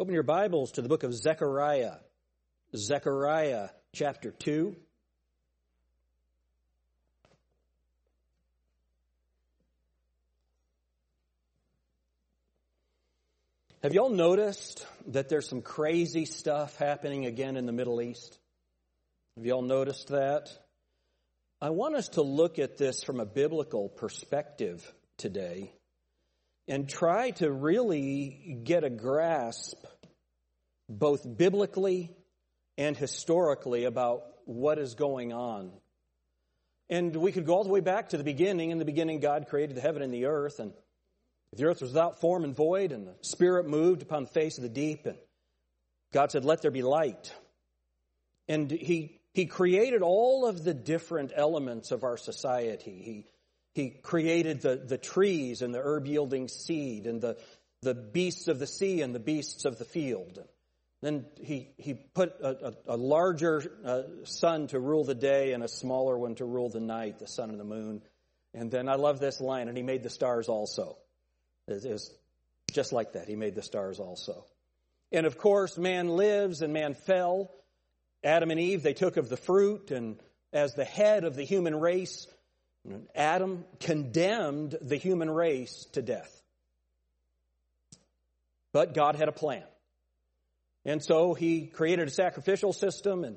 Open your Bibles to the book of Zechariah. Zechariah chapter 2. Have y'all noticed that there's some crazy stuff happening again in the Middle East? Have y'all noticed that? I want us to look at this from a biblical perspective today and try to really get a grasp, both biblically and historically, about what is going on. And we could go all the way back to the beginning. In the beginning, God created the heaven and the earth, and the earth was without form and void, and the Spirit moved upon the face of the deep, and God said, Let there be light. And He, he created all of the different elements of our society. He, he created the, the trees and the herb yielding seed, and the, the beasts of the sea and the beasts of the field. Then he, he put a, a, a larger uh, sun to rule the day and a smaller one to rule the night, the sun and the moon. And then I love this line, and he made the stars also. It is just like that. He made the stars also. And of course, man lives and man fell. Adam and Eve, they took of the fruit, and as the head of the human race, Adam condemned the human race to death. But God had a plan. And so he created a sacrificial system, and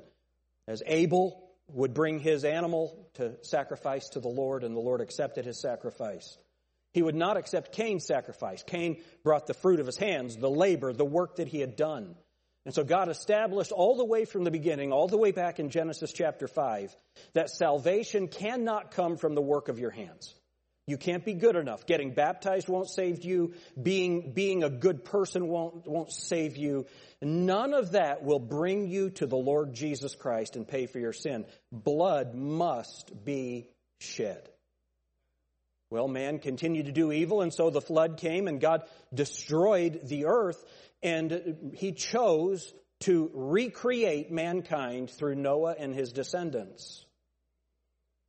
as Abel would bring his animal to sacrifice to the Lord, and the Lord accepted his sacrifice. He would not accept Cain's sacrifice. Cain brought the fruit of his hands, the labor, the work that he had done. And so God established all the way from the beginning, all the way back in Genesis chapter 5, that salvation cannot come from the work of your hands. You can't be good enough. Getting baptized won't save you. Being, being a good person won't, won't save you. None of that will bring you to the Lord Jesus Christ and pay for your sin. Blood must be shed. Well, man continued to do evil, and so the flood came, and God destroyed the earth, and he chose to recreate mankind through Noah and his descendants.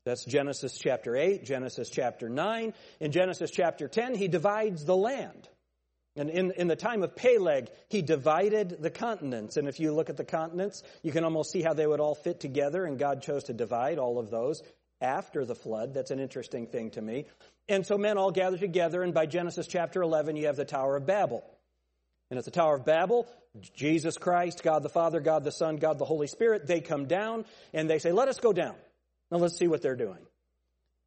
That's Genesis chapter 8, Genesis chapter 9. In Genesis chapter 10, he divides the land. And in, in the time of Peleg, he divided the continents. And if you look at the continents, you can almost see how they would all fit together, and God chose to divide all of those after the flood. That's an interesting thing to me. And so men all gather together, and by Genesis chapter 11, you have the Tower of Babel. And at the Tower of Babel, Jesus Christ, God the Father, God the Son, God the Holy Spirit, they come down and they say, Let us go down. Now let's see what they're doing.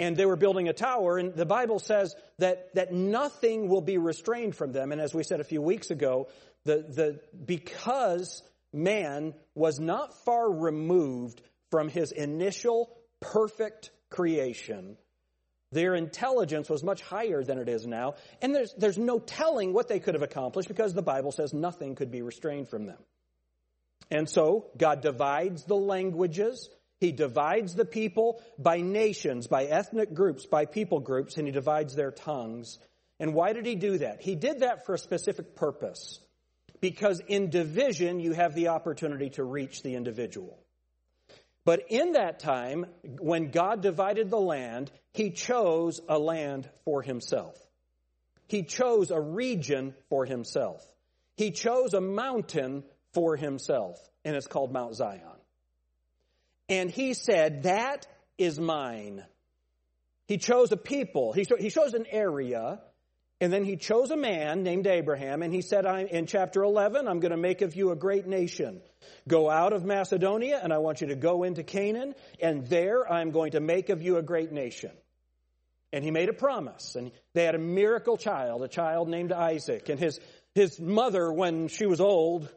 And they were building a tower, and the Bible says that, that nothing will be restrained from them. And as we said a few weeks ago, the, the, because man was not far removed from his initial perfect creation, their intelligence was much higher than it is now. And there's, there's no telling what they could have accomplished because the Bible says nothing could be restrained from them. And so God divides the languages. He divides the people by nations, by ethnic groups, by people groups, and he divides their tongues. And why did he do that? He did that for a specific purpose. Because in division, you have the opportunity to reach the individual. But in that time, when God divided the land, he chose a land for himself. He chose a region for himself. He chose a mountain for himself, and it's called Mount Zion. And he said, That is mine. He chose a people, he, he chose an area, and then he chose a man named Abraham, and he said in chapter 11, I'm going to make of you a great nation. Go out of Macedonia, and I want you to go into Canaan, and there I'm going to make of you a great nation. And he made a promise, and they had a miracle child, a child named Isaac. And his, his mother, when she was old,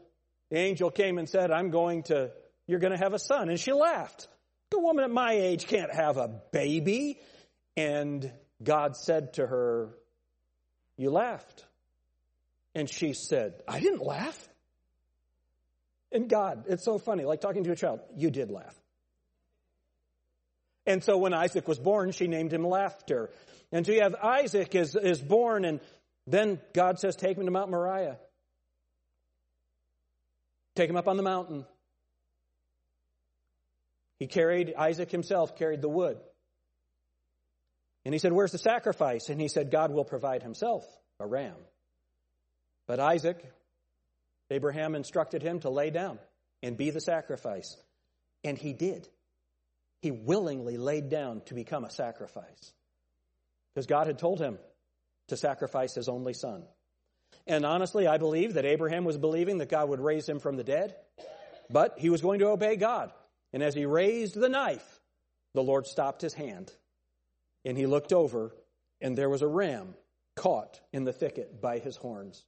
the angel came and said, I'm going to, you're going to have a son. And she laughed. The woman at my age can't have a baby. And God said to her, you laughed. And she said, I didn't laugh. And God, it's so funny, like talking to a child, you did laugh. And so when Isaac was born, she named him Laughter. And so you have Isaac is, is born, and then God says, Take him to Mount Moriah. Take him up on the mountain. He carried, Isaac himself carried the wood. And he said, Where's the sacrifice? And he said, God will provide himself a ram. But Isaac, Abraham instructed him to lay down and be the sacrifice. And he did. He willingly laid down to become a sacrifice. Because God had told him to sacrifice his only son. And honestly, I believe that Abraham was believing that God would raise him from the dead, but he was going to obey God. And as he raised the knife, the Lord stopped his hand. And he looked over, and there was a ram caught in the thicket by his horns.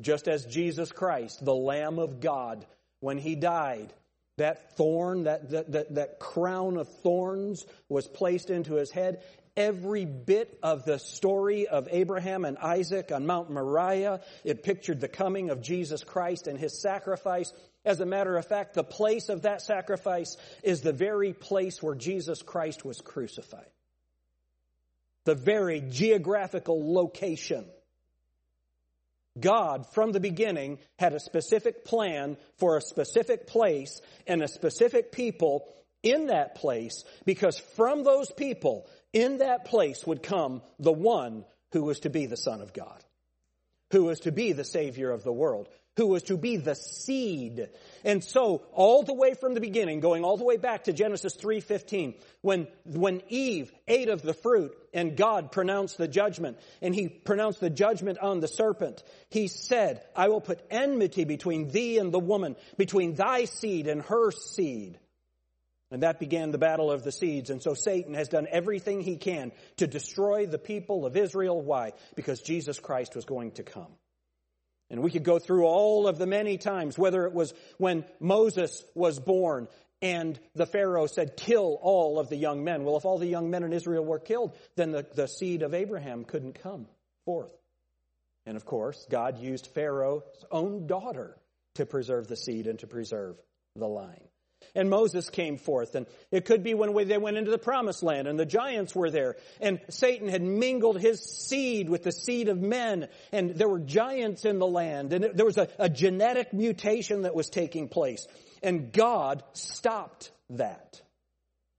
Just as Jesus Christ, the Lamb of God, when he died, that thorn, that, that, that, that, crown of thorns was placed into his head. Every bit of the story of Abraham and Isaac on Mount Moriah, it pictured the coming of Jesus Christ and his sacrifice. As a matter of fact, the place of that sacrifice is the very place where Jesus Christ was crucified. The very geographical location. God, from the beginning, had a specific plan for a specific place and a specific people in that place because from those people in that place would come the one who was to be the Son of God, who was to be the Savior of the world, who was to be the seed. And so, all the way from the beginning, going all the way back to Genesis 3.15, when, when Eve ate of the fruit and God pronounced the judgment, and he pronounced the judgment on the serpent, he said, I will put enmity between thee and the woman, between thy seed and her seed. And that began the battle of the seeds. And so Satan has done everything he can to destroy the people of Israel. Why? Because Jesus Christ was going to come. And we could go through all of the many times, whether it was when Moses was born and the Pharaoh said, kill all of the young men. Well, if all the young men in Israel were killed, then the, the seed of Abraham couldn't come forth. And of course, God used Pharaoh's own daughter to preserve the seed and to preserve the line and Moses came forth. And it could be when they went into the promised land and the giants were there and Satan had mingled his seed with the seed of men and there were giants in the land and there was a, a genetic mutation that was taking place and God stopped that.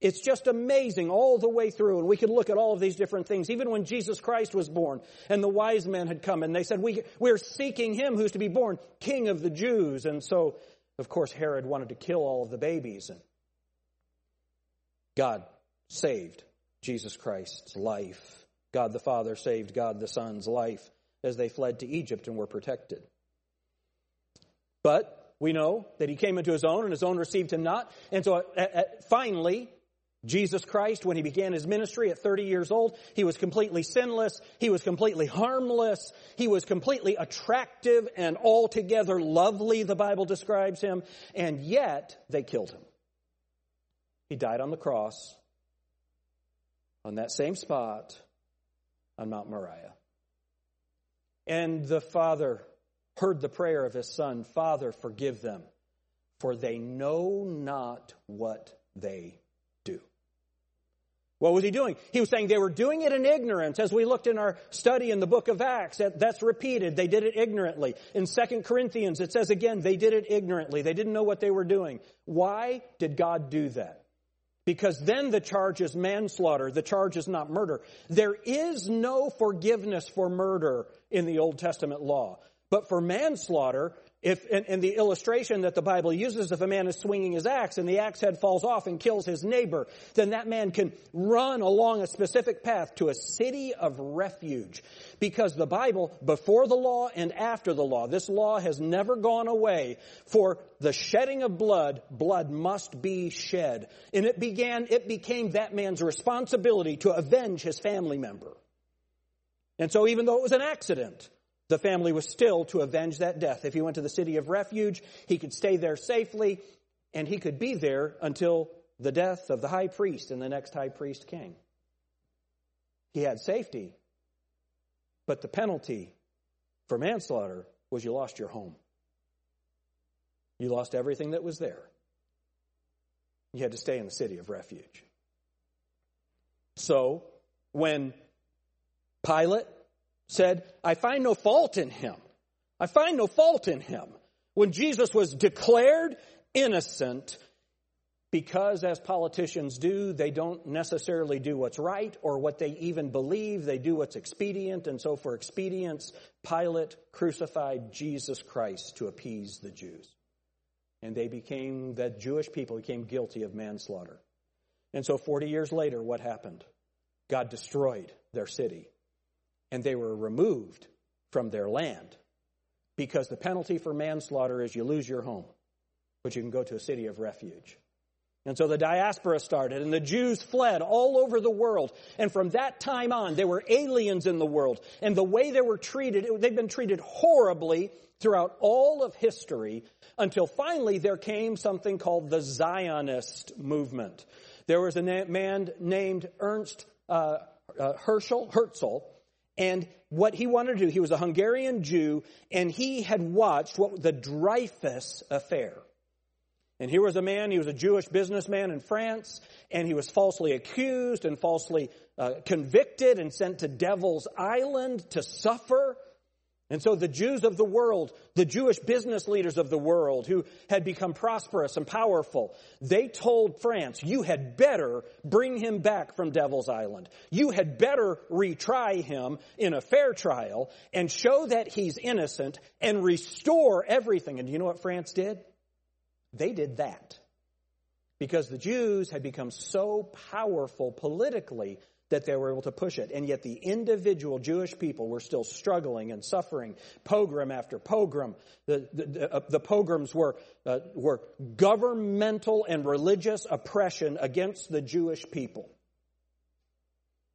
It's just amazing all the way through. And we could look at all of these different things. Even when Jesus Christ was born and the wise men had come and they said, we, we're seeking him who's to be born king of the Jews. And so of course, Herod wanted to kill all of the babies, and God saved Jesus Christ's life. God the Father saved God the Son's life as they fled to Egypt and were protected. But we know that he came into his own, and his own received him not. And so uh, uh, finally, Jesus Christ, when he began his ministry at 30 years old, he was completely sinless, he was completely harmless, he was completely attractive and altogether lovely, the Bible describes him, and yet they killed him. He died on the cross on that same spot on Mount Moriah. And the Father heard the prayer of his Son, Father, forgive them, for they know not what they what was he doing? He was saying they were doing it in ignorance. As we looked in our study in the book of Acts, that's repeated. They did it ignorantly. In 2 Corinthians, it says again, they did it ignorantly. They didn't know what they were doing. Why did God do that? Because then the charge is manslaughter. The charge is not murder. There is no forgiveness for murder in the Old Testament law. But for manslaughter, if, in, the illustration that the Bible uses, if a man is swinging his axe and the axe head falls off and kills his neighbor, then that man can run along a specific path to a city of refuge. Because the Bible, before the law and after the law, this law has never gone away. For the shedding of blood, blood must be shed. And it began, it became that man's responsibility to avenge his family member. And so even though it was an accident, the family was still to avenge that death. If he went to the city of refuge, he could stay there safely, and he could be there until the death of the high priest and the next high priest king. He had safety, but the penalty for manslaughter was you lost your home. You lost everything that was there. You had to stay in the city of refuge. So, when Pilate said, I find no fault in him. I find no fault in him. When Jesus was declared innocent, because, as politicians do, they don't necessarily do what's right or what they even believe. They do what's expedient. And so, for expedience, Pilate crucified Jesus Christ to appease the Jews. And they became, the Jewish people became guilty of manslaughter. And so, 40 years later, what happened? God destroyed their city. And they were removed from their land because the penalty for manslaughter is you lose your home, but you can go to a city of refuge. And so the diaspora started, and the Jews fled all over the world. And from that time on, they were aliens in the world. And the way they were treated, they've been treated horribly throughout all of history until finally there came something called the Zionist movement. There was a man named Ernst uh, uh, Herschel, Herzl, and what he wanted to do, he was a Hungarian Jew, and he had watched what the Dreyfus affair. And here was a man, he was a Jewish businessman in France, and he was falsely accused and falsely uh, convicted and sent to Devil's Island to suffer. And so the Jews of the world, the Jewish business leaders of the world who had become prosperous and powerful, they told France, you had better bring him back from Devil's Island. You had better retry him in a fair trial and show that he's innocent and restore everything. And do you know what France did? They did that because the Jews had become so powerful politically that they were able to push it. And yet the individual Jewish people were still struggling and suffering pogrom after pogrom. The, the, uh, the pogroms were, uh, were governmental and religious oppression against the Jewish people.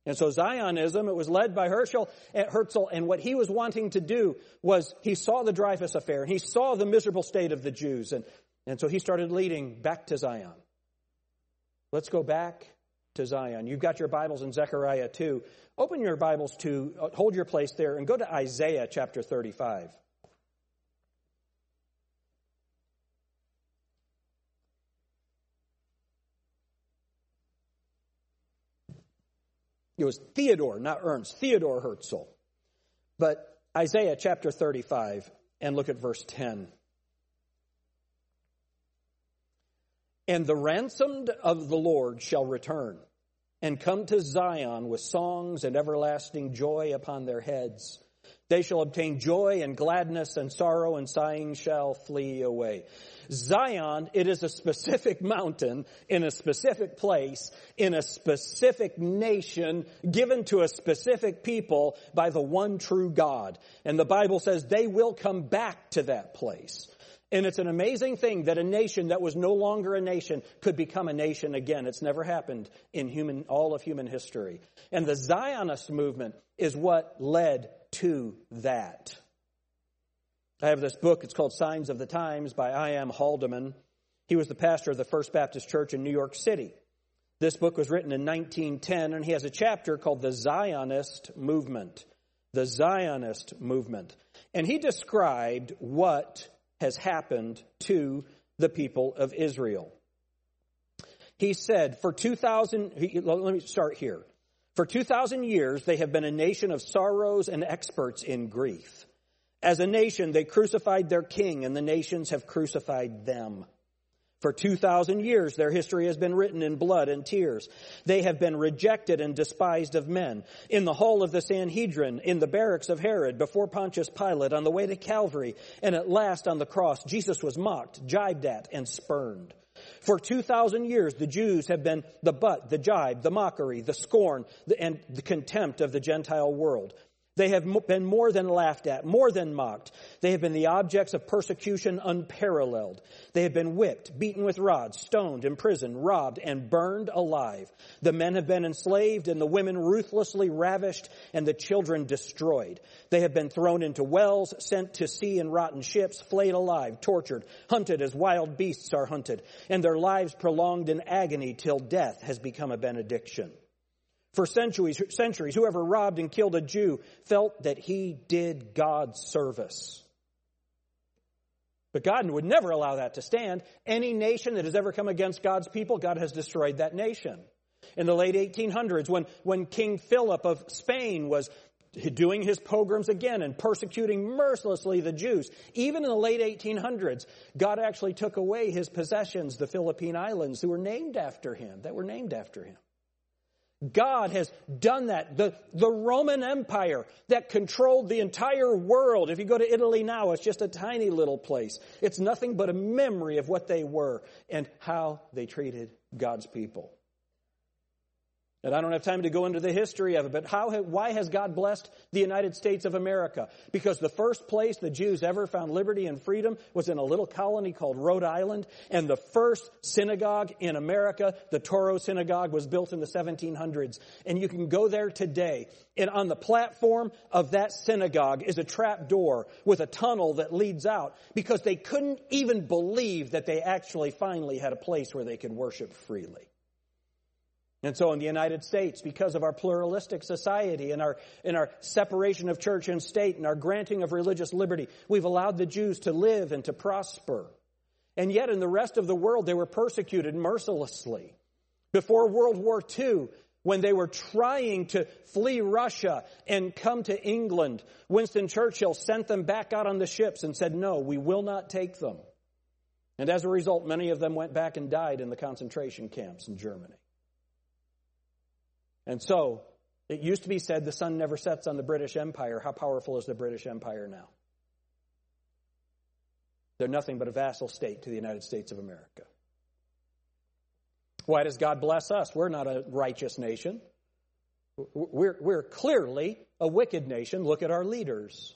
And so Zionism, it was led by Herschel, uh, Herzl, and what he was wanting to do was he saw the Dreyfus affair, and he saw the miserable state of the Jews, and and so he started leading back to Zion. Let's go back to Zion. You've got your Bibles in Zechariah 2. Open your Bibles to, uh, hold your place there, and go to Isaiah chapter 35. It was Theodore, not Ernst, Theodore Herzl. But Isaiah chapter 35, and look at verse 10. And the ransomed of the Lord shall return and come to Zion with songs and everlasting joy upon their heads. They shall obtain joy and gladness and sorrow and sighing shall flee away. Zion, it is a specific mountain in a specific place in a specific nation given to a specific people by the one true God. And the Bible says they will come back to that place. And it's an amazing thing that a nation that was no longer a nation could become a nation again. It's never happened in human, all of human history. And the Zionist movement is what led to that. I have this book. It's called Signs of the Times by I.M. Haldeman. He was the pastor of the First Baptist Church in New York City. This book was written in 1910, and he has a chapter called The Zionist Movement. The Zionist Movement. And he described what has happened to the people of Israel. He said, for 2,000, let me start here. For 2,000 years, they have been a nation of sorrows and experts in grief. As a nation, they crucified their king, and the nations have crucified them. For 2,000 years, their history has been written in blood and tears. They have been rejected and despised of men. In the hall of the Sanhedrin, in the barracks of Herod, before Pontius Pilate, on the way to Calvary, and at last on the cross, Jesus was mocked, jibed at, and spurned. For 2,000 years, the Jews have been the butt, the jibe, the mockery, the scorn, and the contempt of the Gentile world. They have been more than laughed at, more than mocked. They have been the objects of persecution unparalleled. They have been whipped, beaten with rods, stoned, imprisoned, robbed, and burned alive. The men have been enslaved and the women ruthlessly ravished and the children destroyed. They have been thrown into wells, sent to sea in rotten ships, flayed alive, tortured, hunted as wild beasts are hunted, and their lives prolonged in agony till death has become a benediction. For centuries, centuries, whoever robbed and killed a Jew felt that he did God's service. But God would never allow that to stand. Any nation that has ever come against God's people, God has destroyed that nation. In the late 1800s, when, when King Philip of Spain was doing his pogroms again and persecuting mercilessly the Jews. Even in the late 1800s, God actually took away his possessions, the Philippine Islands, who were named after him, that were named after him. God has done that. The, the Roman Empire that controlled the entire world. If you go to Italy now, it's just a tiny little place. It's nothing but a memory of what they were and how they treated God's people. And I don't have time to go into the history of it, but how, why has God blessed the United States of America? Because the first place the Jews ever found liberty and freedom was in a little colony called Rhode Island, and the first synagogue in America, the Touro Synagogue, was built in the 1700s. And you can go there today, and on the platform of that synagogue is a trap door with a tunnel that leads out, because they couldn't even believe that they actually finally had a place where they could worship freely. And so in the United States, because of our pluralistic society and our, and our separation of church and state and our granting of religious liberty, we've allowed the Jews to live and to prosper. And yet in the rest of the world, they were persecuted mercilessly. Before World War II, when they were trying to flee Russia and come to England, Winston Churchill sent them back out on the ships and said, no, we will not take them. And as a result, many of them went back and died in the concentration camps in Germany. And so, it used to be said the sun never sets on the British Empire. How powerful is the British Empire now? They're nothing but a vassal state to the United States of America. Why does God bless us? We're not a righteous nation. We're, we're clearly a wicked nation. Look at our leaders.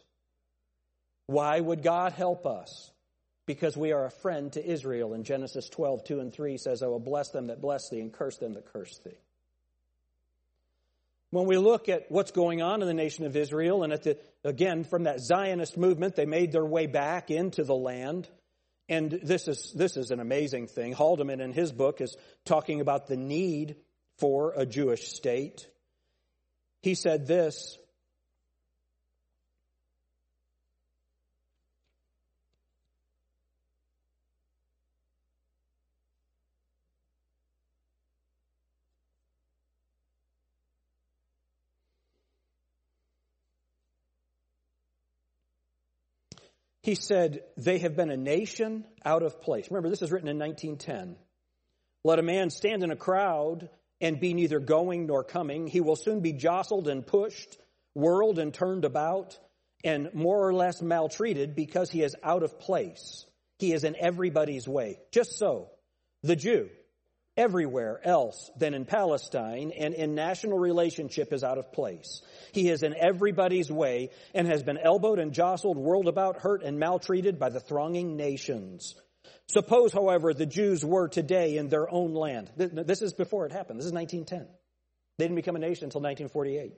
Why would God help us? Because we are a friend to Israel. In Genesis 12, 2 and 3 says, I will bless them that bless thee and curse them that curse thee. When we look at what's going on in the nation of Israel, and at the, again, from that Zionist movement, they made their way back into the land. And this is, this is an amazing thing. Haldeman in his book is talking about the need for a Jewish state. He said this He said, They have been a nation out of place. Remember, this is written in 1910. Let a man stand in a crowd and be neither going nor coming. He will soon be jostled and pushed, whirled and turned about, and more or less maltreated because he is out of place. He is in everybody's way. Just so, the Jew, everywhere else than in Palestine and in national relationship is out of place. He is in everybody's way and has been elbowed and jostled, whirled about, hurt and maltreated by the thronging nations. Suppose, however, the Jews were today in their own land. This is before it happened. This is 1910. They didn't become a nation until 1948.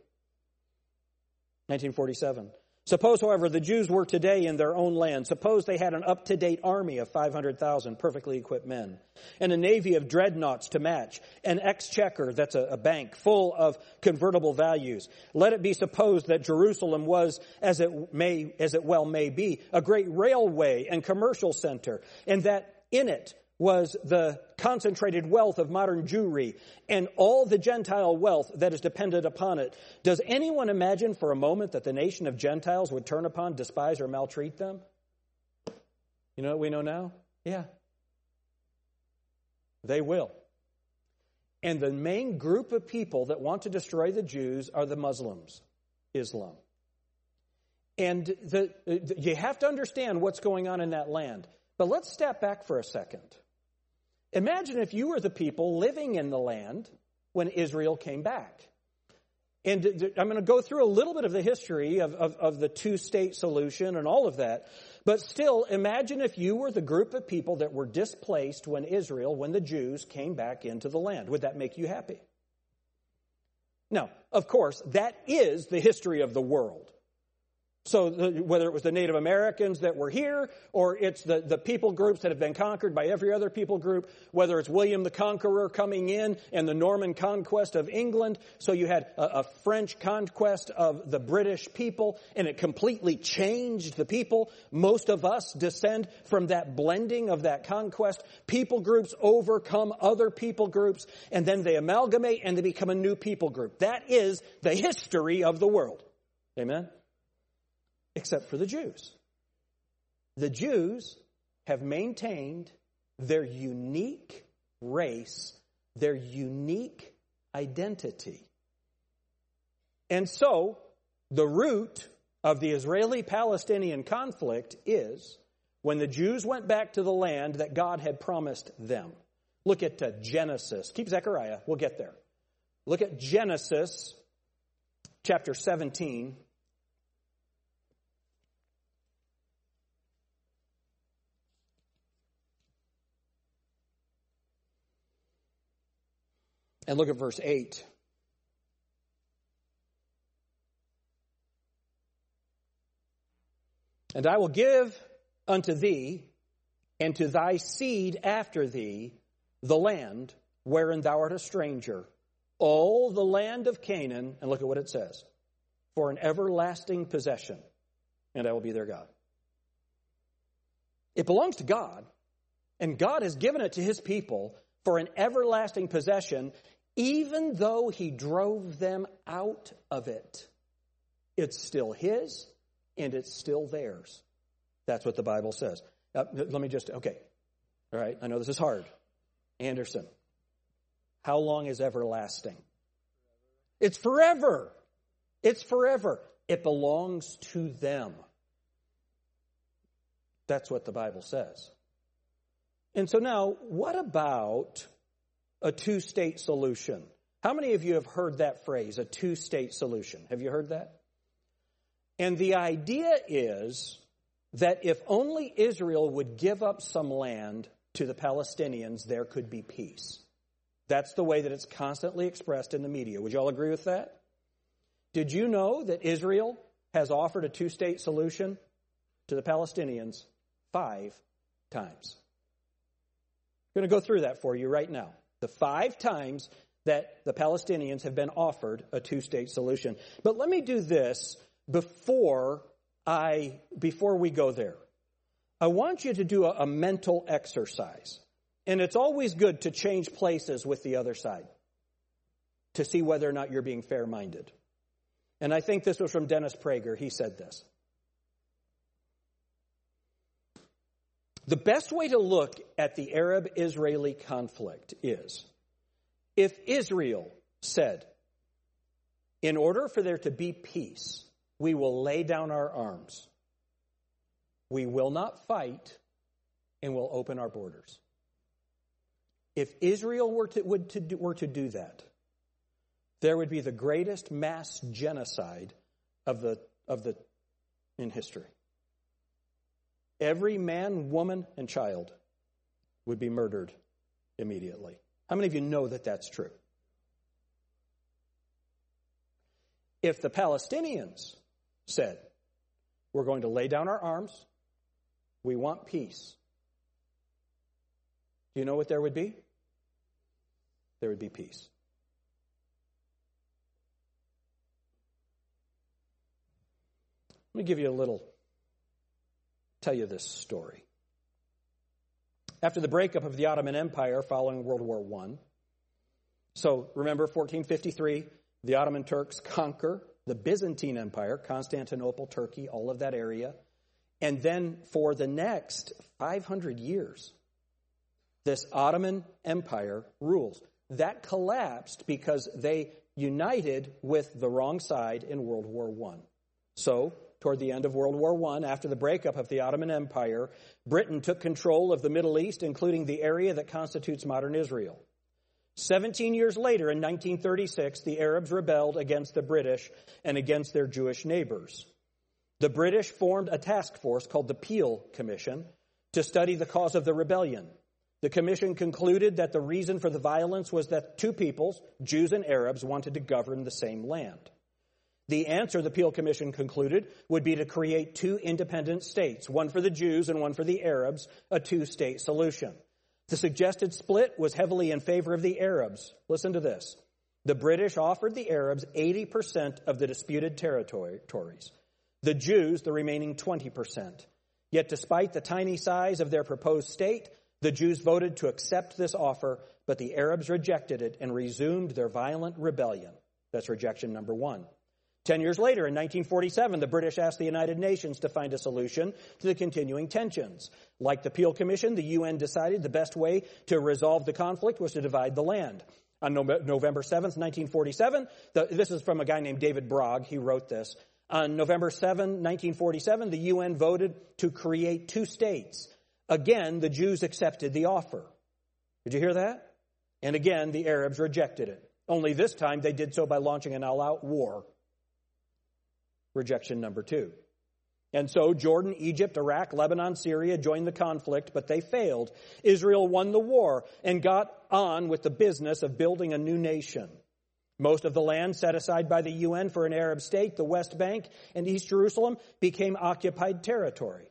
1947. Suppose, however, the Jews were today in their own land. Suppose they had an up to date army of 500,000 perfectly equipped men, and a navy of dreadnoughts to match, an exchequer, that's a, a, bank, full of convertible values. Let it be supposed that Jerusalem was, as it may, as it well may be, a great railway and commercial center, and that in it was the concentrated wealth of modern Jewry and all the Gentile wealth that is dependent upon it. Does anyone imagine for a moment that the nation of Gentiles would turn upon, despise, or maltreat them? You know what we know now? Yeah. They will. And the main group of people that want to destroy the Jews are the Muslims, Islam. And the, uh, you have to understand what's going on in that land. But let's step back for a second. Imagine if you were the people living in the land when Israel came back. And I'm going to go through a little bit of the history of, of, of the two state solution and all of that. But still, imagine if you were the group of people that were displaced when Israel, when the Jews came back into the land. Would that make you happy? Now, of course, that is the history of the world. So the, whether it was the Native Americans that were here, or it's the, the people groups that have been conquered by every other people group, whether it's William the Conqueror coming in and the Norman conquest of England, so you had a, a French conquest of the British people, and it completely changed the people. Most of us descend from that blending of that conquest. People groups overcome other people groups, and then they amalgamate and they become a new people group. That is the history of the world. Amen? Except for the Jews. The Jews have maintained their unique race, their unique identity. And so, the root of the Israeli Palestinian conflict is when the Jews went back to the land that God had promised them. Look at uh, Genesis. Keep Zechariah. We'll get there. Look at Genesis chapter 17. And look at verse 8. And I will give unto thee and to thy seed after thee the land wherein thou art a stranger, all the land of Canaan, and look at what it says, for an everlasting possession, and I will be their God. It belongs to God, and God has given it to his people for an everlasting possession, even though he drove them out of it. It's still his, and it's still theirs. That's what the Bible says. Uh, let me just, okay. All right, I know this is hard. Anderson, how long is everlasting? It's forever. It's forever. It belongs to them. That's what the Bible says. And so now, what about a two state solution? How many of you have heard that phrase, a two state solution? Have you heard that? And the idea is that if only Israel would give up some land to the Palestinians, there could be peace. That's the way that it's constantly expressed in the media. Would you all agree with that? Did you know that Israel has offered a two state solution to the Palestinians five times? I'm going to go through that for you right now. The five times that the Palestinians have been offered a two state solution. But let me do this before I, before we go there, I want you to do a, a mental exercise. And it's always good to change places with the other side to see whether or not you're being fair minded. And I think this was from Dennis Prager. He said this. The best way to look at the Arab Israeli conflict is if Israel said, in order for there to be peace, we will lay down our arms. We will not fight, and we'll open our borders. If Israel were to, would to do, were to do that, there would be the greatest mass genocide of the, of the, in history. Every man, woman, and child would be murdered immediately. How many of you know that that's true? If the Palestinians said, We're going to lay down our arms. We want peace. Do you know what there would be? There would be peace. Let me give you a little, tell you this story. After the breakup of the Ottoman Empire following World War I, so remember 1453, the Ottoman Turks conquer the Byzantine Empire, Constantinople, Turkey, all of that area. And then for the next 500 years, this Ottoman Empire rules. That collapsed because they united with the wrong side in World War I. So, toward the end of World War I, after the breakup of the Ottoman Empire, Britain took control of the Middle East, including the area that constitutes modern Israel. 17 years later, in 1936, the Arabs rebelled against the British and against their Jewish neighbors. The British formed a task force called the Peel Commission to study the cause of the rebellion. The commission concluded that the reason for the violence was that two peoples, Jews and Arabs, wanted to govern the same land. The answer, the Peel Commission concluded, would be to create two independent states, one for the Jews and one for the Arabs, a two state solution. The suggested split was heavily in favor of the Arabs. Listen to this. The British offered the Arabs 80% of the disputed territories, the Jews the remaining 20%. Yet, despite the tiny size of their proposed state, the Jews voted to accept this offer, but the Arabs rejected it and resumed their violent rebellion. That's rejection number one. Ten years later, in 1947, the British asked the United Nations to find a solution to the continuing tensions. Like the Peel Commission, the UN decided the best way to resolve the conflict was to divide the land. On November 7th, 1947, the, this is from a guy named David Brog. He wrote this. On November 7, 1947, the UN voted to create two states. Again, the Jews accepted the offer. Did you hear that? And again, the Arabs rejected it. Only this time they did so by launching an all out war rejection number two. And so Jordan, Egypt, Iraq, Lebanon, Syria joined the conflict, but they failed. Israel won the war and got on with the business of building a new nation. Most of the land set aside by the UN for an Arab state, the West Bank and East Jerusalem, became occupied territory.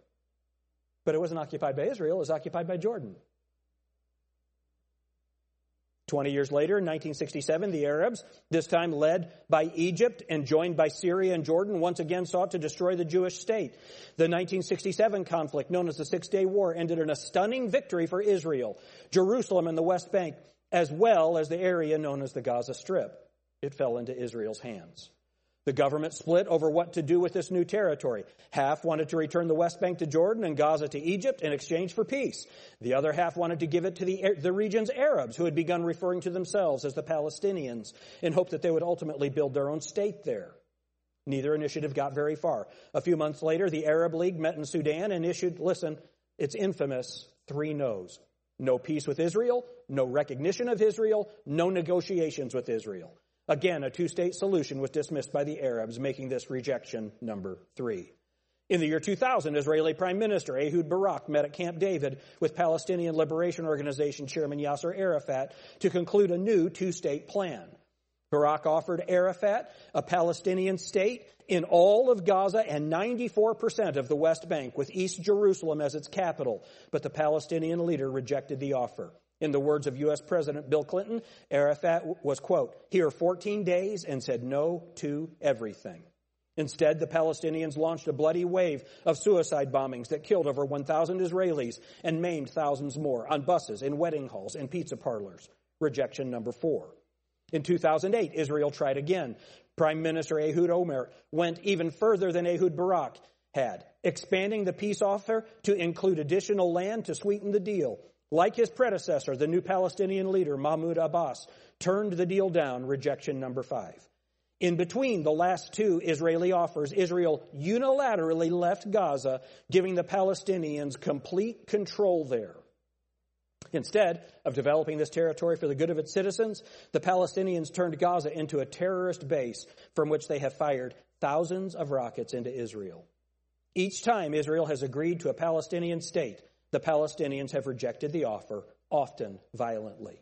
But it wasn't occupied by Israel, it was occupied by Jordan. Twenty years later, in 1967, the Arabs, this time led by Egypt and joined by Syria and Jordan, once again sought to destroy the Jewish state. The 1967 conflict, known as the Six Day War, ended in a stunning victory for Israel, Jerusalem and the West Bank, as well as the area known as the Gaza Strip. It fell into Israel's hands. The government split over what to do with this new territory. Half wanted to return the West Bank to Jordan and Gaza to Egypt in exchange for peace. The other half wanted to give it to the, the region's Arabs, who had begun referring to themselves as the Palestinians, in hope that they would ultimately build their own state there. Neither initiative got very far. A few months later, the Arab League met in Sudan and issued, listen, its infamous three no's. No peace with Israel, no recognition of Israel, no negotiations with Israel. Again, a two state solution was dismissed by the Arabs, making this rejection number three. In the year 2000, Israeli Prime Minister Ehud Barak met at Camp David with Palestinian Liberation Organization Chairman Yasser Arafat to conclude a new two state plan. Barak offered Arafat a Palestinian state in all of Gaza and 94% of the West Bank, with East Jerusalem as its capital, but the Palestinian leader rejected the offer. In the words of U.S. President Bill Clinton, Arafat was, quote, here 14 days and said no to everything. Instead, the Palestinians launched a bloody wave of suicide bombings that killed over 1,000 Israelis and maimed thousands more on buses, in wedding halls, and pizza parlors. Rejection number four. In 2008, Israel tried again. Prime Minister Ehud Olmert went even further than Ehud Barak had, expanding the peace offer to include additional land to sweeten the deal. Like his predecessor, the new Palestinian leader, Mahmoud Abbas, turned the deal down, rejection number five. In between the last two Israeli offers, Israel unilaterally left Gaza, giving the Palestinians complete control there. Instead of developing this territory for the good of its citizens, the Palestinians turned Gaza into a terrorist base from which they have fired thousands of rockets into Israel. Each time Israel has agreed to a Palestinian state, the Palestinians have rejected the offer, often violently.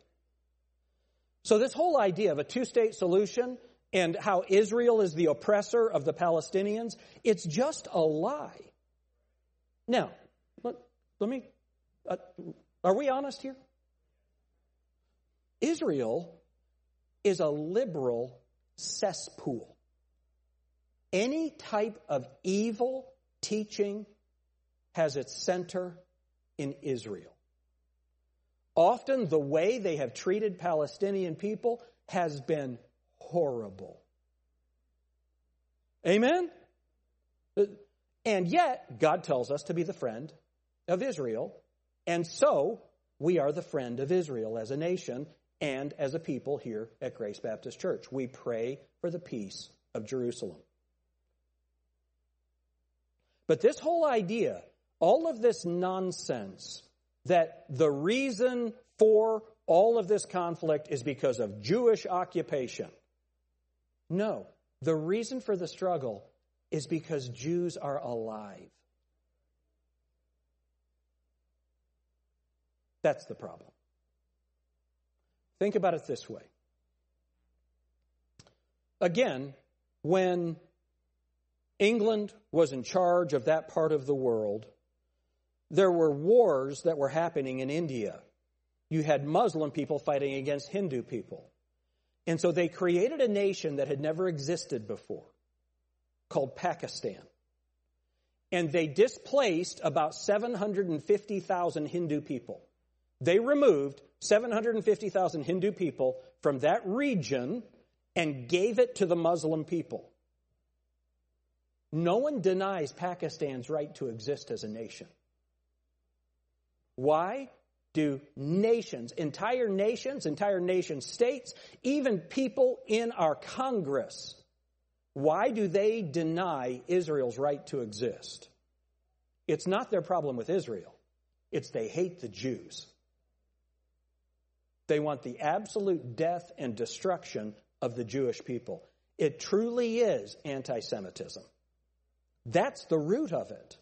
So, this whole idea of a two state solution and how Israel is the oppressor of the Palestinians, it's just a lie. Now, let, let me, uh, are we honest here? Israel is a liberal cesspool. Any type of evil teaching has its center in Israel. Often the way they have treated Palestinian people has been horrible. Amen? And yet, God tells us to be the friend of Israel, and so we are the friend of Israel as a nation and as a people here at Grace Baptist Church. We pray for the peace of Jerusalem. But this whole idea all of this nonsense that the reason for all of this conflict is because of Jewish occupation. No, the reason for the struggle is because Jews are alive. That's the problem. Think about it this way. Again, when England was in charge of that part of the world, there were wars that were happening in India. You had Muslim people fighting against Hindu people. And so they created a nation that had never existed before called Pakistan. And they displaced about 750,000 Hindu people. They removed 750,000 Hindu people from that region and gave it to the Muslim people. No one denies Pakistan's right to exist as a nation. Why do nations, entire nations, entire nation states, even people in our Congress, why do they deny Israel's right to exist? It's not their problem with Israel. It's they hate the Jews. They want the absolute death and destruction of the Jewish people. It truly is anti Semitism. That's the root of it.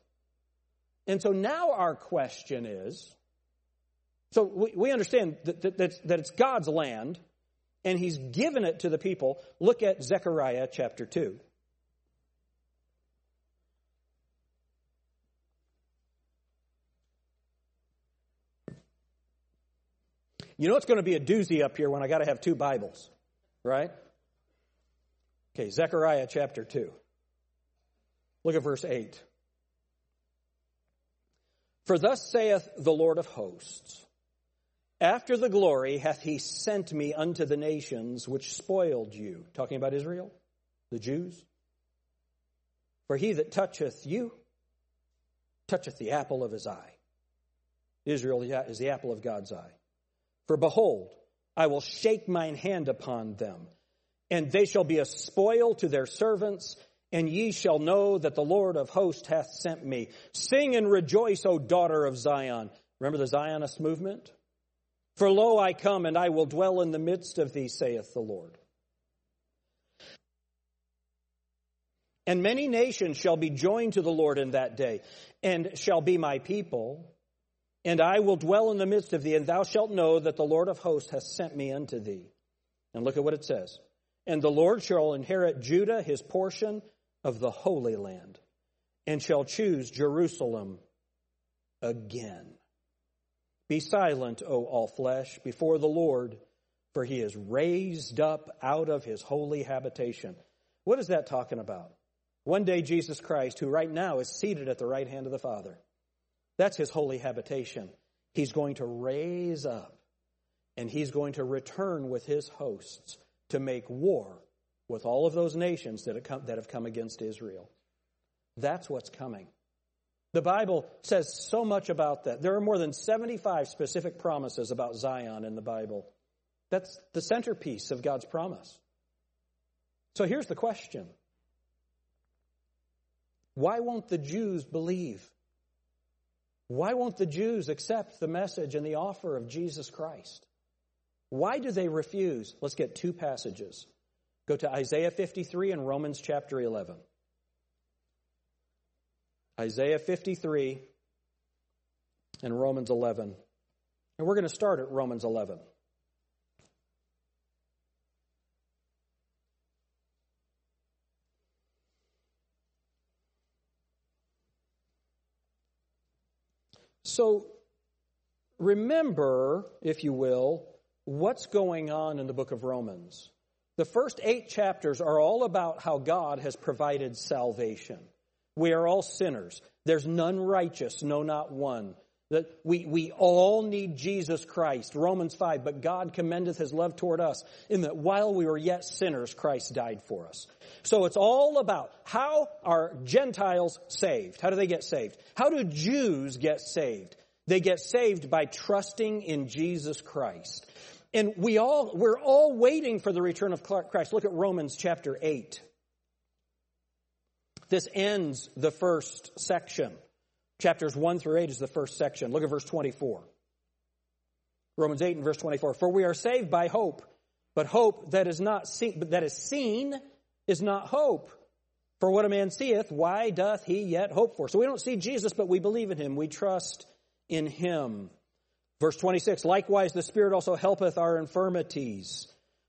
And so now our question is so we, we understand that, that, that, it's God's land and He's given it to the people. Look at Zechariah chapter 2. You know it's going to be a doozy up here when I got to have two Bibles, right? Okay, Zechariah chapter 2. Look at verse 8. For thus saith the Lord of hosts, after the glory hath he sent me unto the nations which spoiled you. Talking about Israel, the Jews. For he that toucheth you toucheth the apple of his eye. Israel is the apple of God's eye. For behold, I will shake mine hand upon them, and they shall be a spoil to their servants, and ye shall know that the Lord of hosts hath sent me. Sing and rejoice, O daughter of Zion. Remember the Zionist movement? For lo, I come, and I will dwell in the midst of thee, saith the Lord. And many nations shall be joined to the Lord in that day, and shall be my people and I will dwell in the midst of thee, and thou shalt know that the Lord of hosts hath sent me unto thee. And look at what it says. And the Lord shall inherit Judah, his portion of the Holy Land, and shall choose Jerusalem again. Be silent, O all flesh, before the Lord, for he is raised up out of his holy habitation. What is that talking about? One day, Jesus Christ, who right now is seated at the right hand of the Father, that's his holy habitation. He's going to raise up and he's going to return with his hosts to make war with all of those nations that have come, that have come against Israel. That's what's coming. The Bible says so much about that. There are more than 75 specific promises about Zion in the Bible. That's the centerpiece of God's promise. So here's the question Why won't the Jews believe? Why won't the Jews accept the message and the offer of Jesus Christ? Why do they refuse? Let's get two passages. Go to Isaiah 53 and Romans chapter 11. Isaiah 53 and Romans 11. And we're going to start at Romans 11. So remember, if you will, what's going on in the book of Romans. The first eight chapters are all about how God has provided salvation. We are all sinners. There's none righteous, no, not one. That we, we all need Jesus Christ. Romans 5, but God commendeth his love toward us in that while we were yet sinners, Christ died for us. So it's all about how are Gentiles saved? How do they get saved? How do Jews get saved? They get saved by trusting in Jesus Christ. And we all, we're all waiting for the return of Christ. Look at Romans chapter 8. This ends the first section. Chapters 1 through 8 is the first section. Look at verse 24. Romans 8 and verse 24. For we are saved by hope, but hope that is not seen, that is seen is not hope. For what a man seeth, why doth he yet hope for? So we don't see Jesus, but we believe in him. We trust in him. Verse 26, likewise the Spirit also helpeth our infirmities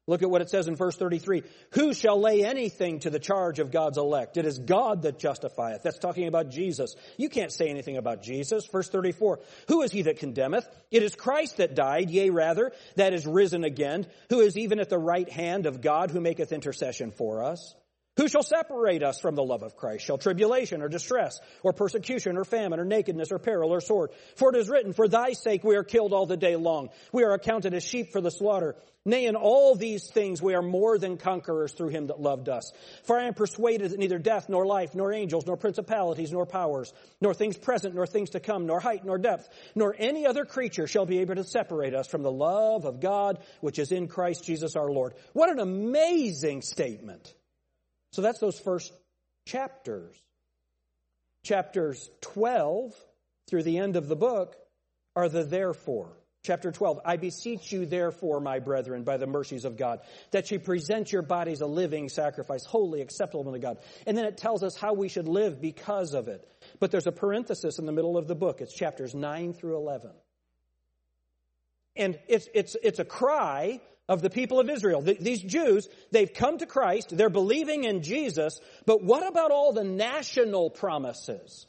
Look at what it says in verse 33. Who shall lay anything to the charge of God's elect? It is God that justifieth. That's talking about Jesus. You can't say anything about Jesus. Verse 34. Who is he that condemneth? It is Christ that died, yea rather, that is risen again, who is even at the right hand of God who maketh intercession for us. Who shall separate us from the love of Christ? Shall tribulation or distress or persecution or famine or nakedness or peril or sword? For it is written, For thy sake we are killed all the day long. We are accounted as sheep for the slaughter. Nay, in all these things we are more than conquerors through him that loved us. For I am persuaded that neither death, nor life, nor angels, nor principalities, nor powers, nor things present, nor things to come, nor height, nor depth, nor any other creature shall be able to separate us from the love of God which is in Christ Jesus our Lord. What an amazing statement. So that's those first chapters. Chapters 12 through the end of the book are the therefore. Chapter 12, I beseech you therefore, my brethren, by the mercies of God, that you present your bodies a living sacrifice, holy, acceptable to God. And then it tells us how we should live because of it. But there's a parenthesis in the middle of the book. It's chapters 9 through 11. And it's, it's, it's a cry of the people of Israel. These Jews, they've come to Christ, they're believing in Jesus, but what about all the national promises?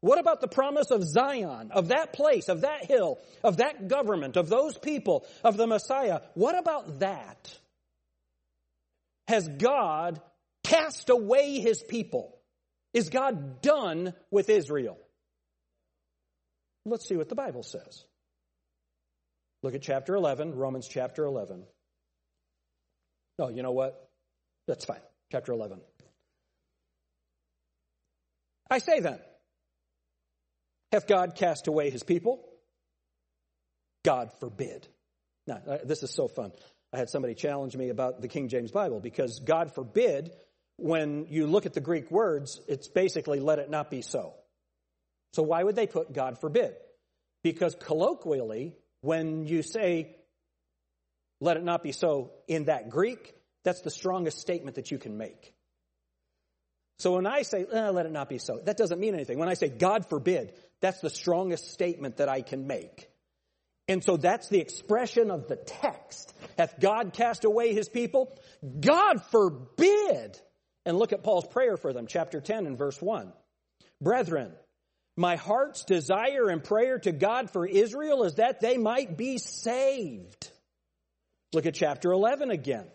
What about the promise of Zion, of that place, of that hill, of that government, of those people, of the Messiah? What about that? Has God cast away his people? Is God done with Israel? Let's see what the Bible says. Look at chapter 11, Romans chapter 11. No, you know what? That's fine. Chapter 11. I say then, hath God cast away his people? God forbid. Now, uh, this is so fun. I had somebody challenge me about the King James Bible because God forbid, when you look at the Greek words, it's basically let it not be so. So why would they put God forbid? Because colloquially, when you say let it not be so in that Greek, that's the strongest statement that you can make. So when I say, eh, let it not be so, that doesn't mean anything. When I say, God forbid, that's the strongest statement that I can make. And so that's the expression of the text. Hath God cast away his people? God forbid. And look at Paul's prayer for them, chapter 10 and verse 1. Brethren, my heart's desire and prayer to God for Israel is that they might be saved. Look at chapter 11 again.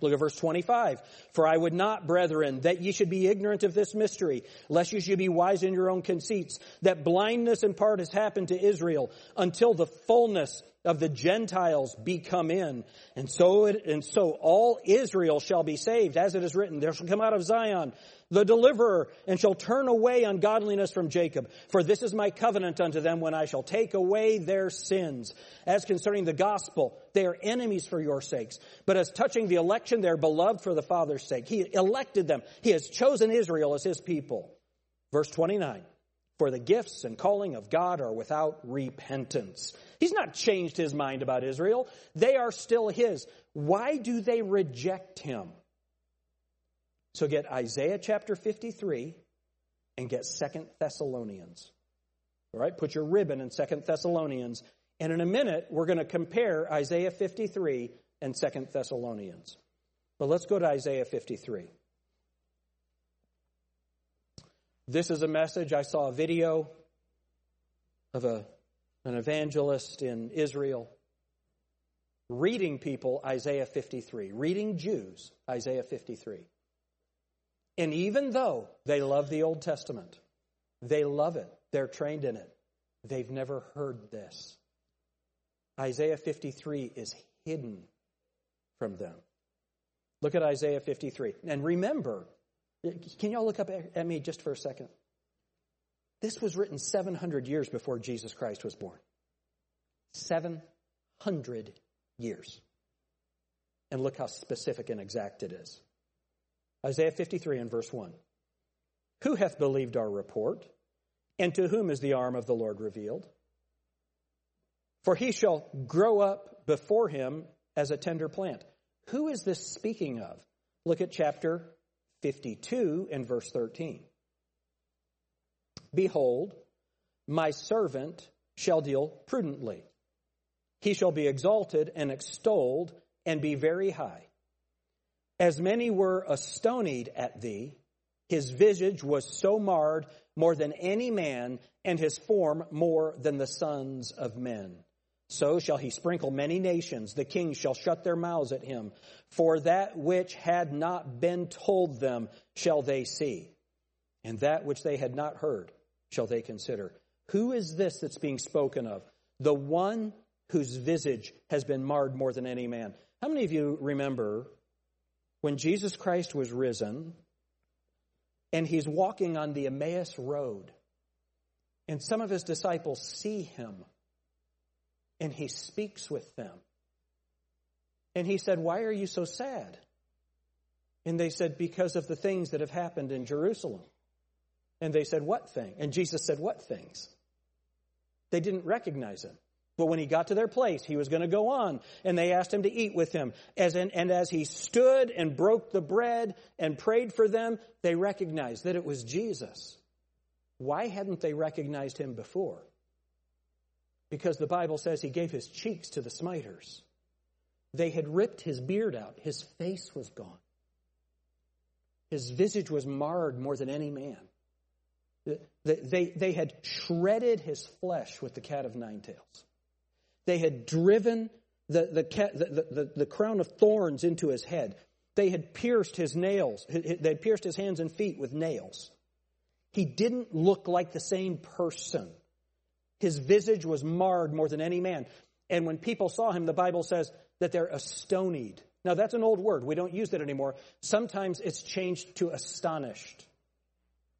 Look at verse 25. For I would not, brethren, that ye should be ignorant of this mystery, lest ye should be wise in your own conceits, that blindness in part has happened to Israel until the fullness of the Gentiles be come in. And so it, and so all Israel shall be saved, as it is written, there shall come out of Zion the deliverer, and shall turn away ungodliness from Jacob. For this is my covenant unto them when I shall take away their sins. As concerning the gospel, they are enemies for your sakes. But as touching the election, they are beloved for the Father's sake. He elected them. He has chosen Israel as his people. Verse 29. For the gifts and calling of God are without repentance. He's not changed his mind about Israel. They are still his. Why do they reject him? So get Isaiah chapter 53 and get Second Thessalonians. All right, put your ribbon in Second Thessalonians. And in a minute, we're going to compare Isaiah 53 and Second Thessalonians. But let's go to Isaiah 53. This is a message. I saw a video of a, an evangelist in Israel reading people Isaiah 53, reading Jews Isaiah 53. And even though they love the Old Testament, they love it, they're trained in it, they've never heard this. Isaiah 53 is hidden from them. Look at Isaiah 53. And remember, can y'all look up at me just for a second? This was written 700 years before Jesus Christ was born. 700 years. And look how specific and exact it is. Isaiah 53 and verse 1. Who hath believed our report? And to whom is the arm of the Lord revealed? For he shall grow up before him as a tender plant. Who is this speaking of? Look at chapter 52 and verse 13. Behold, my servant shall deal prudently. He shall be exalted and extolled and be very high. As many were astonied at thee, his visage was so marred more than any man, and his form more than the sons of men. So shall he sprinkle many nations. The kings shall shut their mouths at him. For that which had not been told them shall they see, and that which they had not heard shall they consider. Who is this that's being spoken of? The one whose visage has been marred more than any man. How many of you remember when Jesus Christ was risen and he's walking on the Emmaus Road, and some of his disciples see him and he speaks with them. And he said, Why are you so sad? And they said, Because of the things that have happened in Jerusalem. And they said, What thing? And Jesus said, What things? They didn't recognize him. But when he got to their place, he was going to go on, and they asked him to eat with him. As in, and as he stood and broke the bread and prayed for them, they recognized that it was Jesus. Why hadn't they recognized him before? because the Bible says he gave his cheeks to the smiters. They had ripped his beard out, his face was gone. His visage was marred more than any man. They, they had shredded his flesh with the cat of nine tails. They had driven the, the, the, the, the crown of thorns into his head. They had pierced his nails. They had pierced his hands and feet with nails. He didn't look like the same person his visage was marred more than any man. And when people saw him, the Bible says that they're astonied. Now, that's an old word. We don't use that anymore. Sometimes it's changed to astonished.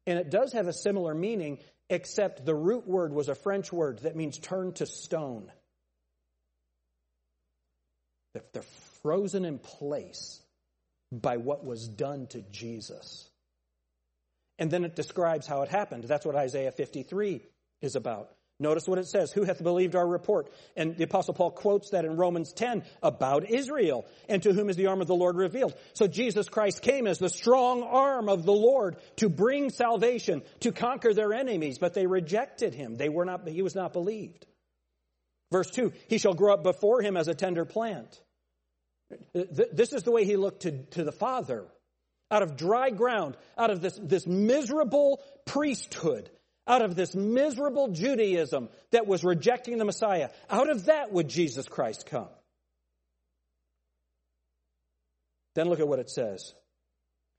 And it does have a similar meaning, except the root word was a French word that means turn to stone. They're frozen in place by what was done to Jesus. And then it describes how it happened. That's what Isaiah 53 is about. Notice what it says. Who hath believed our report? And the apostle Paul quotes that in Romans 10 about Israel. And to whom is the arm of the Lord revealed? So Jesus Christ came as the strong arm of the Lord to bring salvation, to conquer their enemies, but they rejected him. They were not, he was not believed. Verse 2, he shall grow up before him as a tender plant. This is the way he looked to, to the Father. Out of dry ground, out of this, this miserable priesthood, out of this miserable Judaism that was rejecting the Messiah. Out of that would Jesus Christ come. Then look at what it says.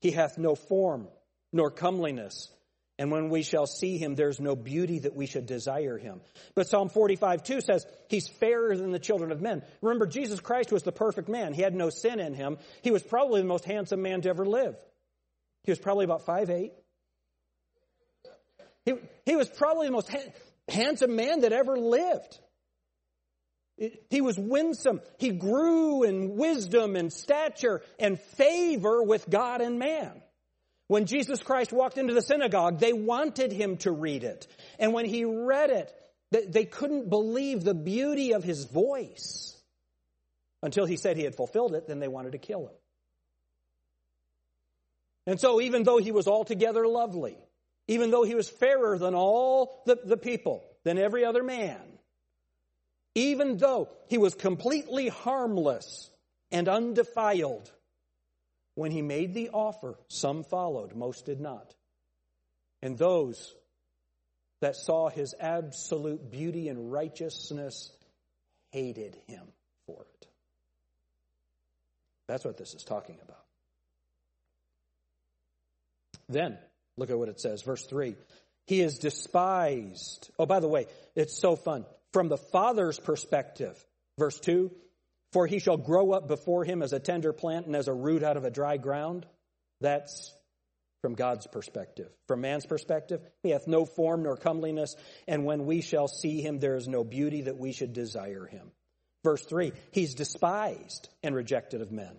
He hath no form nor comeliness. And when we shall see him, there's no beauty that we should desire him. But Psalm 45 2 says, He's fairer than the children of men. Remember, Jesus Christ was the perfect man. He had no sin in him. He was probably the most handsome man to ever live. He was probably about five eight. He, he was probably the most ha- handsome man that ever lived. He was winsome. He grew in wisdom and stature and favor with God and man. When Jesus Christ walked into the synagogue, they wanted him to read it. And when he read it, they couldn't believe the beauty of his voice. Until he said he had fulfilled it, then they wanted to kill him. And so, even though he was altogether lovely, even though he was fairer than all the, the people, than every other man, even though he was completely harmless and undefiled, when he made the offer, some followed, most did not. And those that saw his absolute beauty and righteousness hated him for it. That's what this is talking about. Then, Look at what it says, verse 3. He is despised. Oh, by the way, it's so fun. From the Father's perspective, verse 2 For he shall grow up before him as a tender plant and as a root out of a dry ground. That's from God's perspective. From man's perspective, he hath no form nor comeliness, and when we shall see him, there is no beauty that we should desire him. Verse 3 He's despised and rejected of men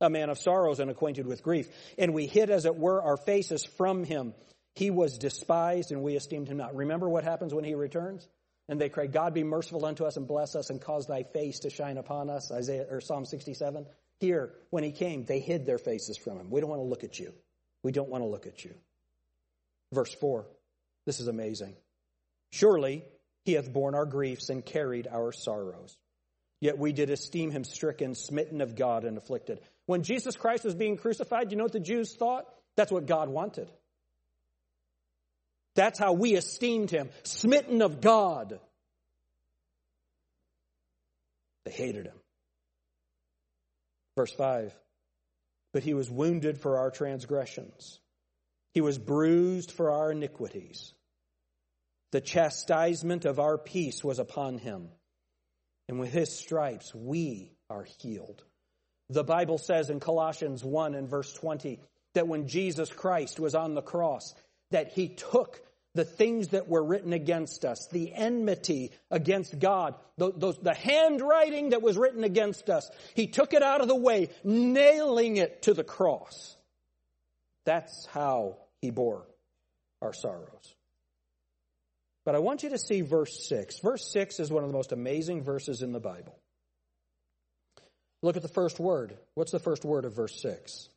a man of sorrows and acquainted with grief. And we hid, as it were, our faces from him. He was despised, and we esteemed him not. Remember what happens when he returns? And they cry, God be merciful unto us and bless us and cause thy face to shine upon us. Isaiah or Psalm 67. Here, when he came, they hid their faces from him. We don't want to look at you. We don't want to look at you. Verse 4. This is amazing. Surely he hath borne our griefs and carried our sorrows. Yet we did esteem him stricken, smitten of God, and afflicted. When Jesus Christ was being crucified, you know what the Jews thought? That's what God wanted. That's how we esteemed him, smitten of God. They hated him. Verse 5 But he was wounded for our transgressions, he was bruised for our iniquities. The chastisement of our peace was upon him, and with his stripes we are healed. The Bible says in Colossians 1 and verse 20 that when Jesus Christ was on the cross, that he took the things that were written against us, the enmity against God, the, the, the, handwriting that was written against us. He took it out of the way, nailing it to the cross. That's how he bore our sorrows. But I want you to see verse 6. Verse 6 is one of the most amazing verses in the Bible. Look at the first word. What's the first word of verse 6?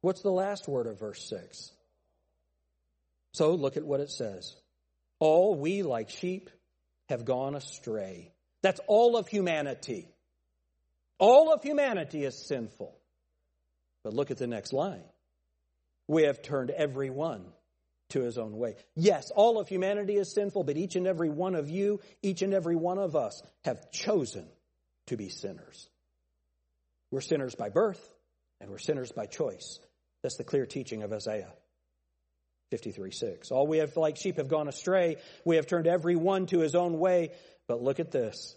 What's the last word of verse 6? So look at what it says. All we like sheep have gone astray. That's all of humanity. All of humanity is sinful. But look at the next line. We have turned every one to his own way. Yes, all of humanity is sinful, but each and every one of you, each and every one of us have chosen to be sinners. We're sinners by birth, and we're sinners by choice. That's the clear teaching of Isaiah. 53 6. All we have like sheep have gone astray. We have turned every one to his own way. But look at this.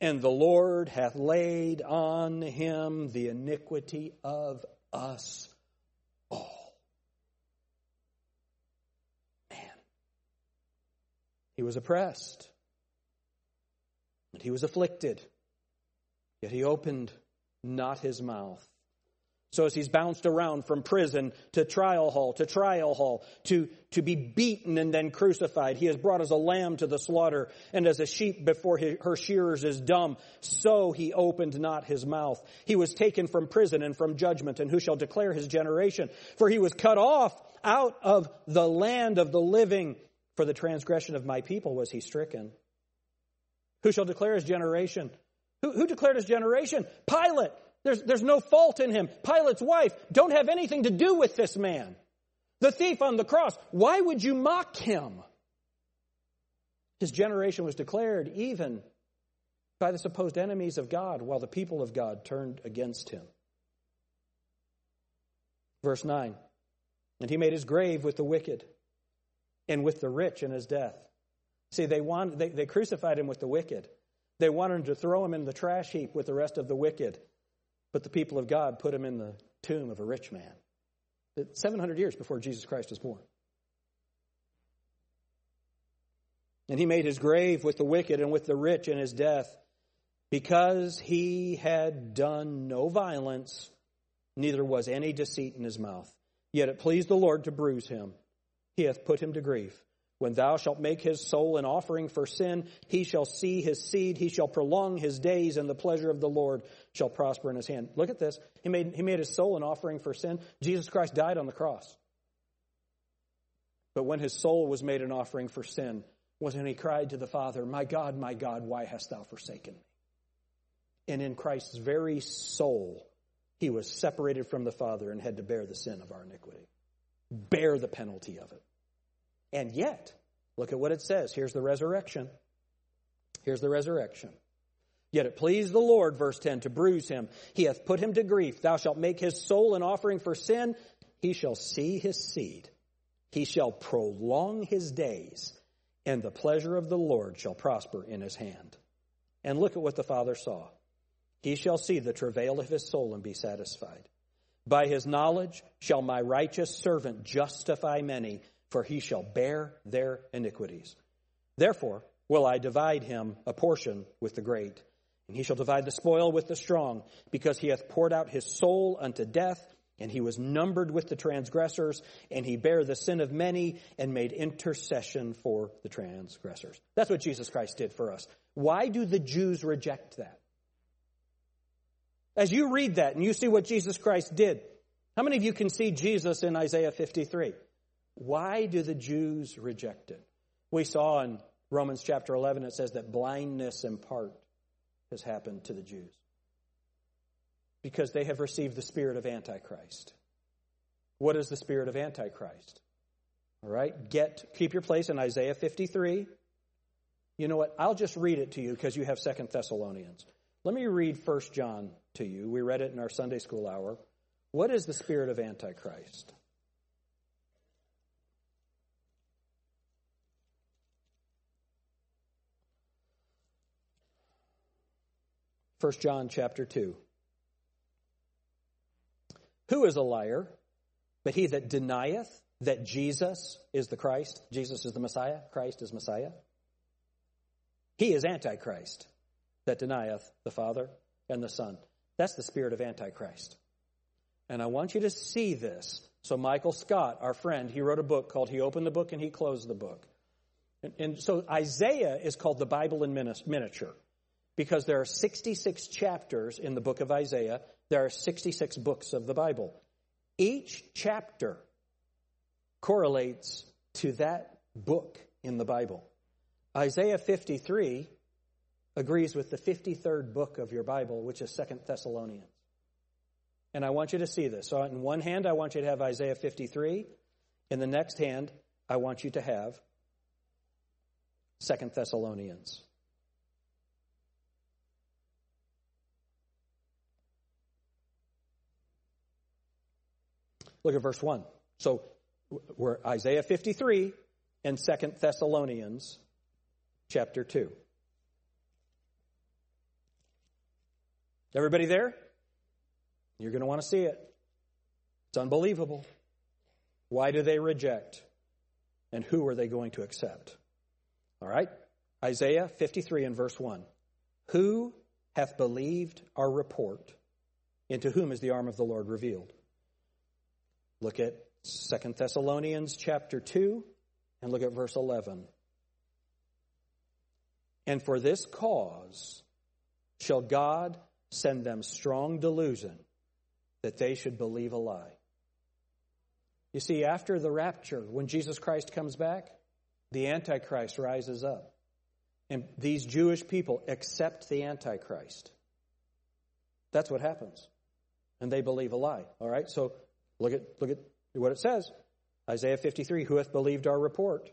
And the Lord hath laid on him the iniquity of us all. Man. He was oppressed. And he was afflicted. Yet he opened not his mouth. So as he's bounced around from prison to trial hall to trial hall to, to be beaten and then crucified, he is brought as a lamb to the slaughter and as a sheep before his, her shearers is dumb. So he opened not his mouth. He was taken from prison and from judgment and who shall declare his generation? For he was cut off out of the land of the living. For the transgression of my people was he stricken. Who shall declare his generation? Who, who declared his generation? Pilate. There's, there's no fault in him. Pilate's wife, don't have anything to do with this man. The thief on the cross, why would you mock him? His generation was declared even by the supposed enemies of God while the people of God turned against him. Verse 9 And he made his grave with the wicked and with the rich in his death. See, they, want, they, they crucified him with the wicked. They wanted to throw him in the trash heap with the rest of the wicked. But the people of God put him in the tomb of a rich man. 700 years before Jesus Christ was born. And he made his grave with the wicked and with the rich in his death, because he had done no violence, neither was any deceit in his mouth. Yet it pleased the Lord to bruise him. He hath put him to grief. When thou shalt make his soul an offering for sin, he shall see his seed, he shall prolong his days, and the pleasure of the Lord shall prosper in his hand. Look at this. He made, he made his soul an offering for sin. Jesus Christ died on the cross. But when his soul was made an offering for sin, was when he cried to the Father, My God, my God, why hast thou forsaken me? And in Christ's very soul, he was separated from the Father and had to bear the sin of our iniquity, bear the penalty of it. And yet, look at what it says. Here's the resurrection. Here's the resurrection. Yet it pleased the Lord, verse 10, to bruise him. He hath put him to grief. Thou shalt make his soul an offering for sin. He shall see his seed. He shall prolong his days, and the pleasure of the Lord shall prosper in his hand. And look at what the Father saw. He shall see the travail of his soul and be satisfied. By his knowledge shall my righteous servant justify many for he shall bear their iniquities. Therefore will I divide him a portion with the great, and he shall divide the spoil with the strong, because he hath poured out his soul unto death, and he was numbered with the transgressors, and he bare the sin of many, and made intercession for the transgressors. That's what Jesus Christ did for us. Why do the Jews reject that? As you read that and you see what Jesus Christ did, how many of you can see Jesus in Isaiah 53? Why do the Jews reject it? We saw in Romans chapter 11, it says that blindness in part has happened to the Jews because they have received the spirit of Antichrist. What is the spirit of Antichrist? All right, get keep your place in Isaiah 53. You know what? I'll just read it to you because you have Second Thessalonians. Let me read 1 John to you. We read it in our Sunday school hour. What is the spirit of Antichrist? 1 John chapter 2. Who is a liar but he that denieth that Jesus is the Christ? Jesus is the Messiah, Christ is Messiah. He is Antichrist that denieth the Father and the Son. That's the spirit of Antichrist. And I want you to see this. So, Michael Scott, our friend, he wrote a book called He Opened the Book and He Closed the Book. And, and so, Isaiah is called the Bible in miniature because there are 66 chapters in the book of Isaiah. There are 66 books of the Bible. Each chapter correlates to that book in the Bible. Isaiah 53 agrees with the 53rd book of your Bible, which is Second Thessalonians. And I want you to see this. So, in one hand, I want you to have Isaiah 53. In the next hand, I want you to have Second Thessalonians. Look at verse 1. So we're Isaiah 53 and Second Thessalonians chapter 2. Everybody there? You're going to want to see it. It's unbelievable. Why do they reject? And who are they going to accept? All right? Isaiah 53 and verse 1. Who hath believed our report? Into whom is the arm of the Lord revealed? Look at Second Thessalonians chapter 2 and look at verse 11. And for this cause shall God send them strong delusion that they should believe a lie. You see, after the rapture, when Jesus Christ comes back, the Antichrist rises up. And these Jewish people accept the Antichrist. That's what happens. And they believe a lie. All right? So Look at, look at what it says. Isaiah 53, who hath believed our report?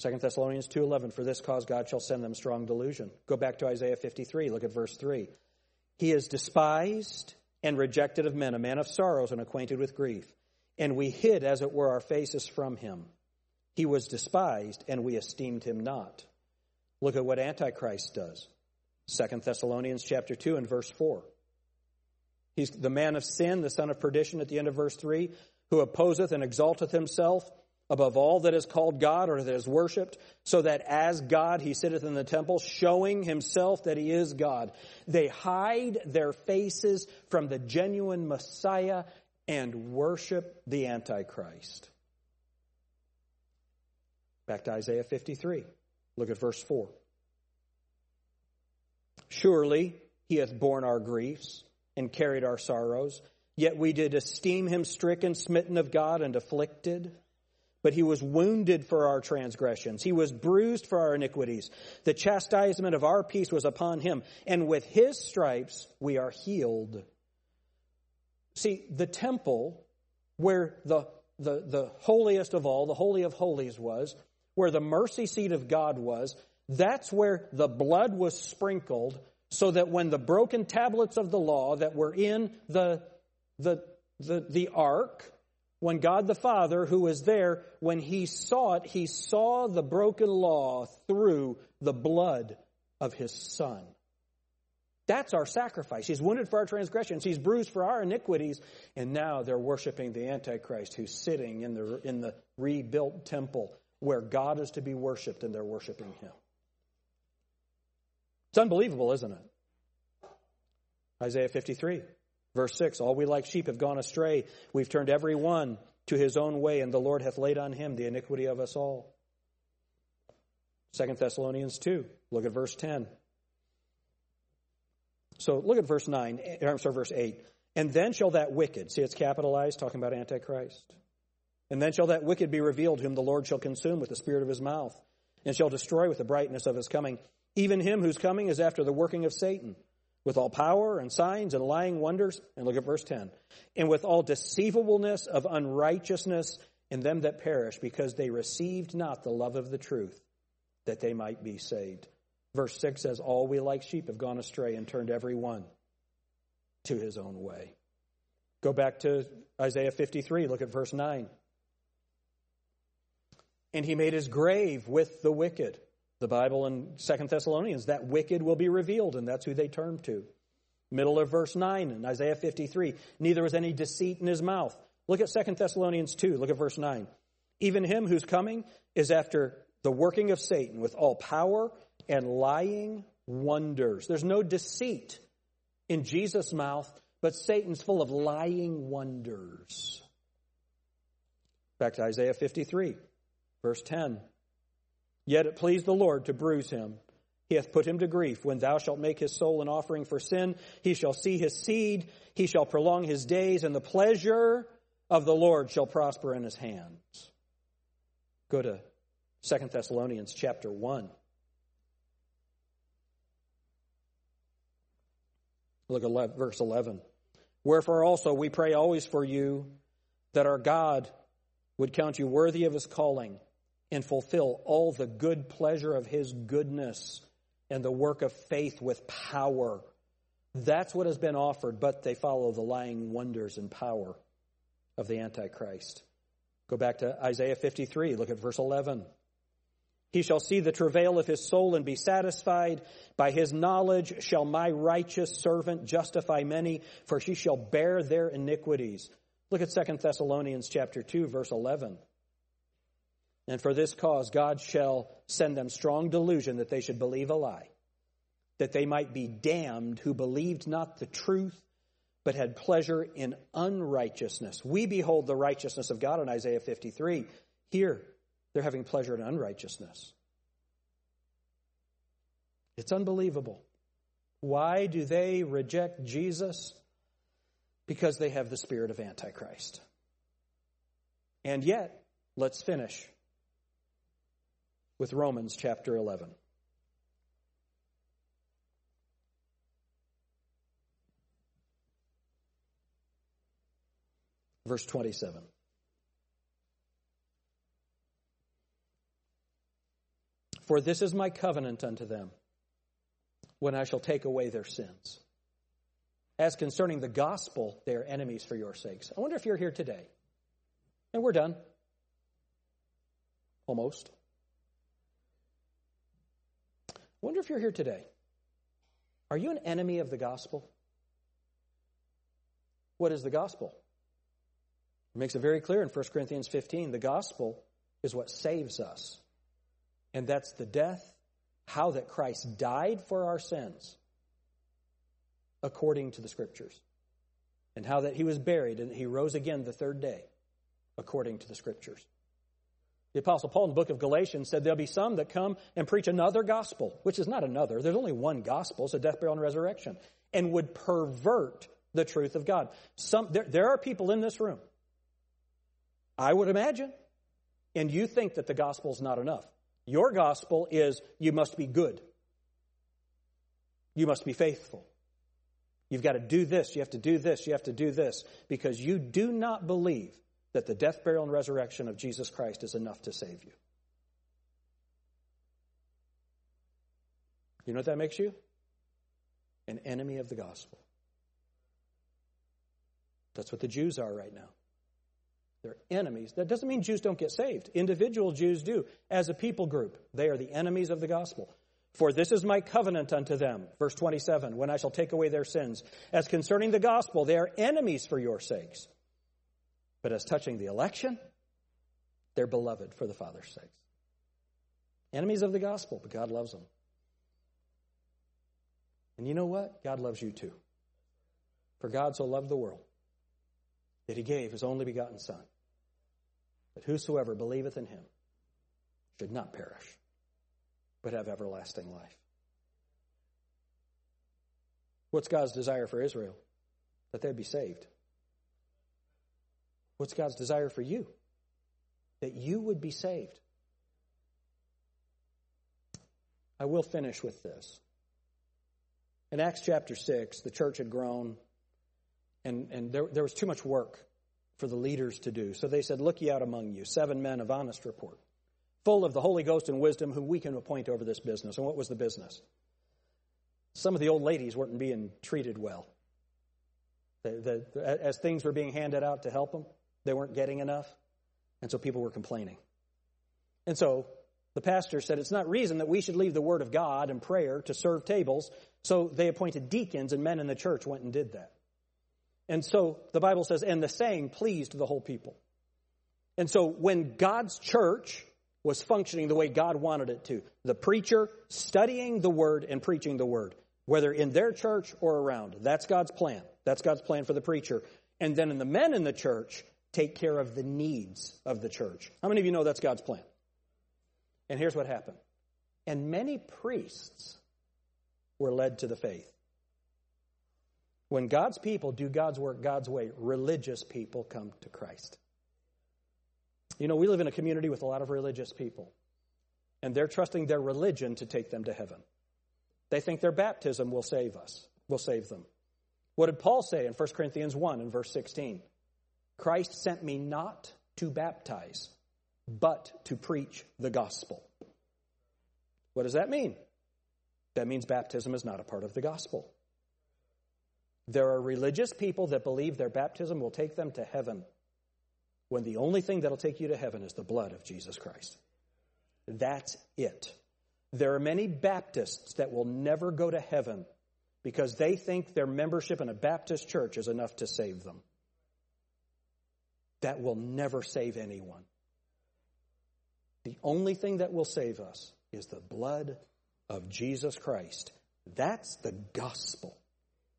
2 Thessalonians 2.11, for this cause God shall send them strong delusion. Go back to Isaiah 53, look at verse 3. He is despised and rejected of men, a man of sorrows and acquainted with grief. And we hid, as it were, our faces from him. He was despised, and we esteemed him not. Look at what Antichrist does. 2 Thessalonians chapter 2 and verse 4. He's the man of sin, the son of perdition at the end of verse 3, who opposeth and exalteth himself above all that is called God or that is worshipped, so that as God he sitteth in the temple, showing himself that he is God. They hide their faces from the genuine Messiah and worship the Antichrist. Back to Isaiah 53. Look at verse 4. Surely he hath borne our griefs and carried our sorrows. Yet we did esteem him stricken, smitten of God, and afflicted. But he was wounded for our transgressions. He was bruised for our iniquities. The chastisement of our peace was upon him. And with his stripes we are healed. See, the temple where the, the, the holiest of all, the Holy of Holies was, where the mercy seat of God was, that's where the blood was sprinkled so that when the broken tablets of the law that were in the, the, the, the ark, when God the Father, who was there, when he saw it, he saw the broken law through the blood of his Son. That's our sacrifice. He's wounded for our transgressions. He's bruised for our iniquities. And now they're worshiping the Antichrist who's sitting in the, in the rebuilt temple where God is to be worshiped and they're worshiping him. It's unbelievable, isn't it? Isaiah 53, verse 6 All we like sheep have gone astray. We've turned every one to his own way, and the Lord hath laid on him the iniquity of us all. 2 Thessalonians 2, look at verse 10. So look at verse 9, eh, I'm sorry, verse 8. And then shall that wicked, see it's capitalized, talking about Antichrist. And then shall that wicked be revealed, whom the Lord shall consume with the spirit of his mouth, and shall destroy with the brightness of his coming even him whose coming is after the working of Satan, with all power and signs and lying wonders. And look at verse 10. And with all deceivableness of unrighteousness in them that perish, because they received not the love of the truth, that they might be saved. Verse 6 says, All we like sheep have gone astray and turned every one to his own way. Go back to Isaiah 53, look at verse 9. And he made his grave with the wicked. The Bible in Second Thessalonians, that wicked will be revealed, and that's who they turn to. Middle of verse 9 in Isaiah 53. Neither was any deceit in his mouth. Look at Second Thessalonians 2. Look at verse 9. Even him who's coming is after the working of Satan with all power and lying wonders. There's no deceit in Jesus' mouth, but Satan's full of lying wonders. Back to Isaiah 53, verse 10. Yet it pleased the Lord to bruise him. He hath put him to grief. When thou shalt make his soul an offering for sin, he shall see his seed, he shall prolong his days, and the pleasure of the Lord shall prosper in his hands. Go to 2 Thessalonians chapter 1. Look at verse 11. Wherefore also we pray always for you that our God would count you worthy of his calling and fulfill all the good pleasure of his goodness and the work of faith with power. That's what has been offered, but they follow the lying wonders and power of the Antichrist. Go back to Isaiah 53, look at verse 11. He shall see the travail of his soul and be satisfied. By his knowledge shall my righteous servant justify many, for she shall bear their iniquities. Look at 2 Thessalonians chapter 2 verse 11. And for this cause God shall send them strong delusion that they should believe a lie, that they might be damned who believed not the truth, but had pleasure in unrighteousness. We behold the righteousness of God in Isaiah 53. Here, they're having pleasure in unrighteousness. It's unbelievable. Why do they reject Jesus? Because they have the spirit of Antichrist. And yet, let's finish with Romans chapter 11. Verse 27. For this is my covenant unto them, when I shall take away their sins. As concerning the gospel, they are enemies for your sakes. I wonder if you're here today. And we're done. Almost. I wonder if you're here today. Are you an enemy of the gospel? What is the gospel? It makes it very clear in 1 Corinthians 15 the gospel is what saves us. And that's the death, how that Christ died for our sins according to the scriptures. And how that he was buried and he rose again the third day according to the scriptures. The Apostle Paul in the book of Galatians said there'll be some that come and preach another gospel, which is not another. There's only one gospel, it's a death, burial, and resurrection, and would pervert the truth of God. Some, there, there are people in this room, I would imagine, and you think that the gospel is not enough. Your gospel is you must be good. You must be faithful. You've got to do this, you have to do this, you have to do this, because you do not believe that the death, burial, and resurrection of Jesus Christ is enough to save you. You know what that makes you? An enemy of the gospel. That's what the Jews are right now. They're enemies. That doesn't mean Jews don't get saved. Individual Jews do. As a people group, they are the enemies of the gospel. For this is my covenant unto them, verse 27, when I shall take away their sins. As concerning the gospel, they are enemies for your sakes. But as touching the election, they're beloved for the Father's sake. Enemies of the gospel, but God loves them. And you know what? God loves you too. For God so loved the world that he gave his only begotten Son, that whosoever believeth in him should not perish, but have everlasting life. What's God's desire for Israel? That they'd be saved. What's God's desire for you? That you would be saved. I will finish with this. In Acts chapter 6, the church had grown and, and there, there was too much work for the leaders to do. So they said, Look ye out among you, seven men of honest report, full of the Holy Ghost and wisdom, whom we can appoint over this business. And what was the business? Some of the old ladies weren't being treated well. The, the, as things were being handed out to help them, they weren't getting enough. And so people were complaining. And so the pastor said it's not reason that we should leave the word of God and prayer to serve tables. So they appointed deacons, and men in the church went and did that. And so the Bible says, and the saying pleased the whole people. And so when God's church was functioning the way God wanted it to. The preacher studying the word and preaching the word, whether in their church or around. That's God's plan. That's God's plan for the preacher. And then in the men in the church, take care of the needs of the church. How many of you know that's God's plan? And here's what happened. And many priests were led to the faith. When God's people do God's work God's way, religious people come to Christ. You know, we live in a community with a lot of religious people, and they're trusting their religion to take them to heaven. They think their baptism will save us, will save them. What did Paul say in 1 Corinthians 1 and verse 16? Christ sent me not to baptize, but to preach the gospel. What does that mean? That means baptism is not a part of the gospel. There are religious people that believe their baptism will take them to heaven when the only thing that'll take you to heaven is the blood of Jesus Christ. That's it. There are many Baptists that will never go to heaven because they think their membership in a Baptist church is enough to save them. That will never save anyone. The only thing that will save us is the blood of Jesus Christ. That's the gospel.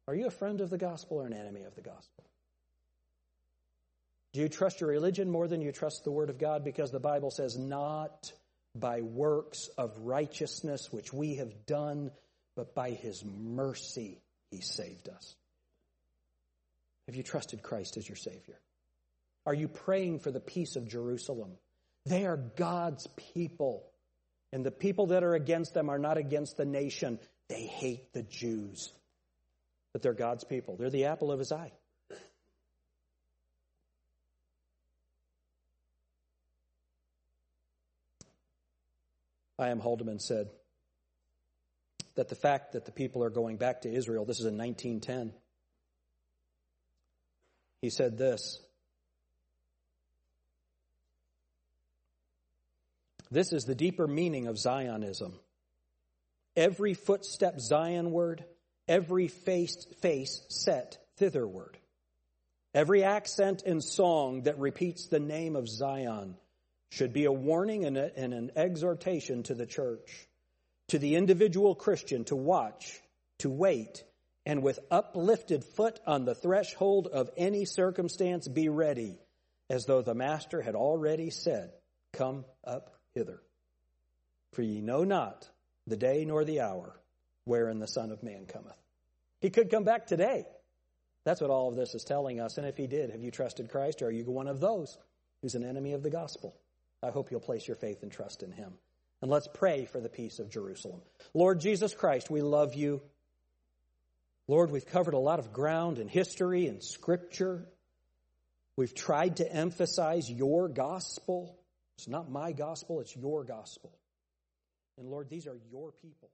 Are you a friend of the gospel or an enemy of the gospel? Do you trust your religion more than you trust the Word of God? Because the Bible says, not by works of righteousness which we have done, but by His mercy He saved us. Have you trusted Christ as your Savior? Are you praying for the peace of Jerusalem? They are God's people. And the people that are against them are not against the nation. They hate the Jews. But they're God's people. They're the apple of his eye. I. M. Haldeman said that the fact that the people are going back to Israel, this is in 1910, he said this This is the deeper meaning of Zionism. Every footstep Zionward, every face, face set thitherward. Every accent and song that repeats the name of Zion should be a warning and, a, and an exhortation to the church, to the individual Christian to watch, to wait, and with uplifted foot on the threshold of any circumstance be ready, as though the Master had already said, Come up hither. For ye know not the day nor the hour wherein the Son of Man cometh. He could come back today. That's what all of this is telling us. And if he did, have you trusted Christ or are you one of those who's an enemy of the gospel? I hope you'll place your faith and trust in him. And let's pray for the peace of Jerusalem. Lord Jesus Christ, we love you. Lord, we've covered a lot of ground in history and scripture. We've tried to emphasize your gospel. It's not my gospel, it's your gospel. And Lord, these are your people.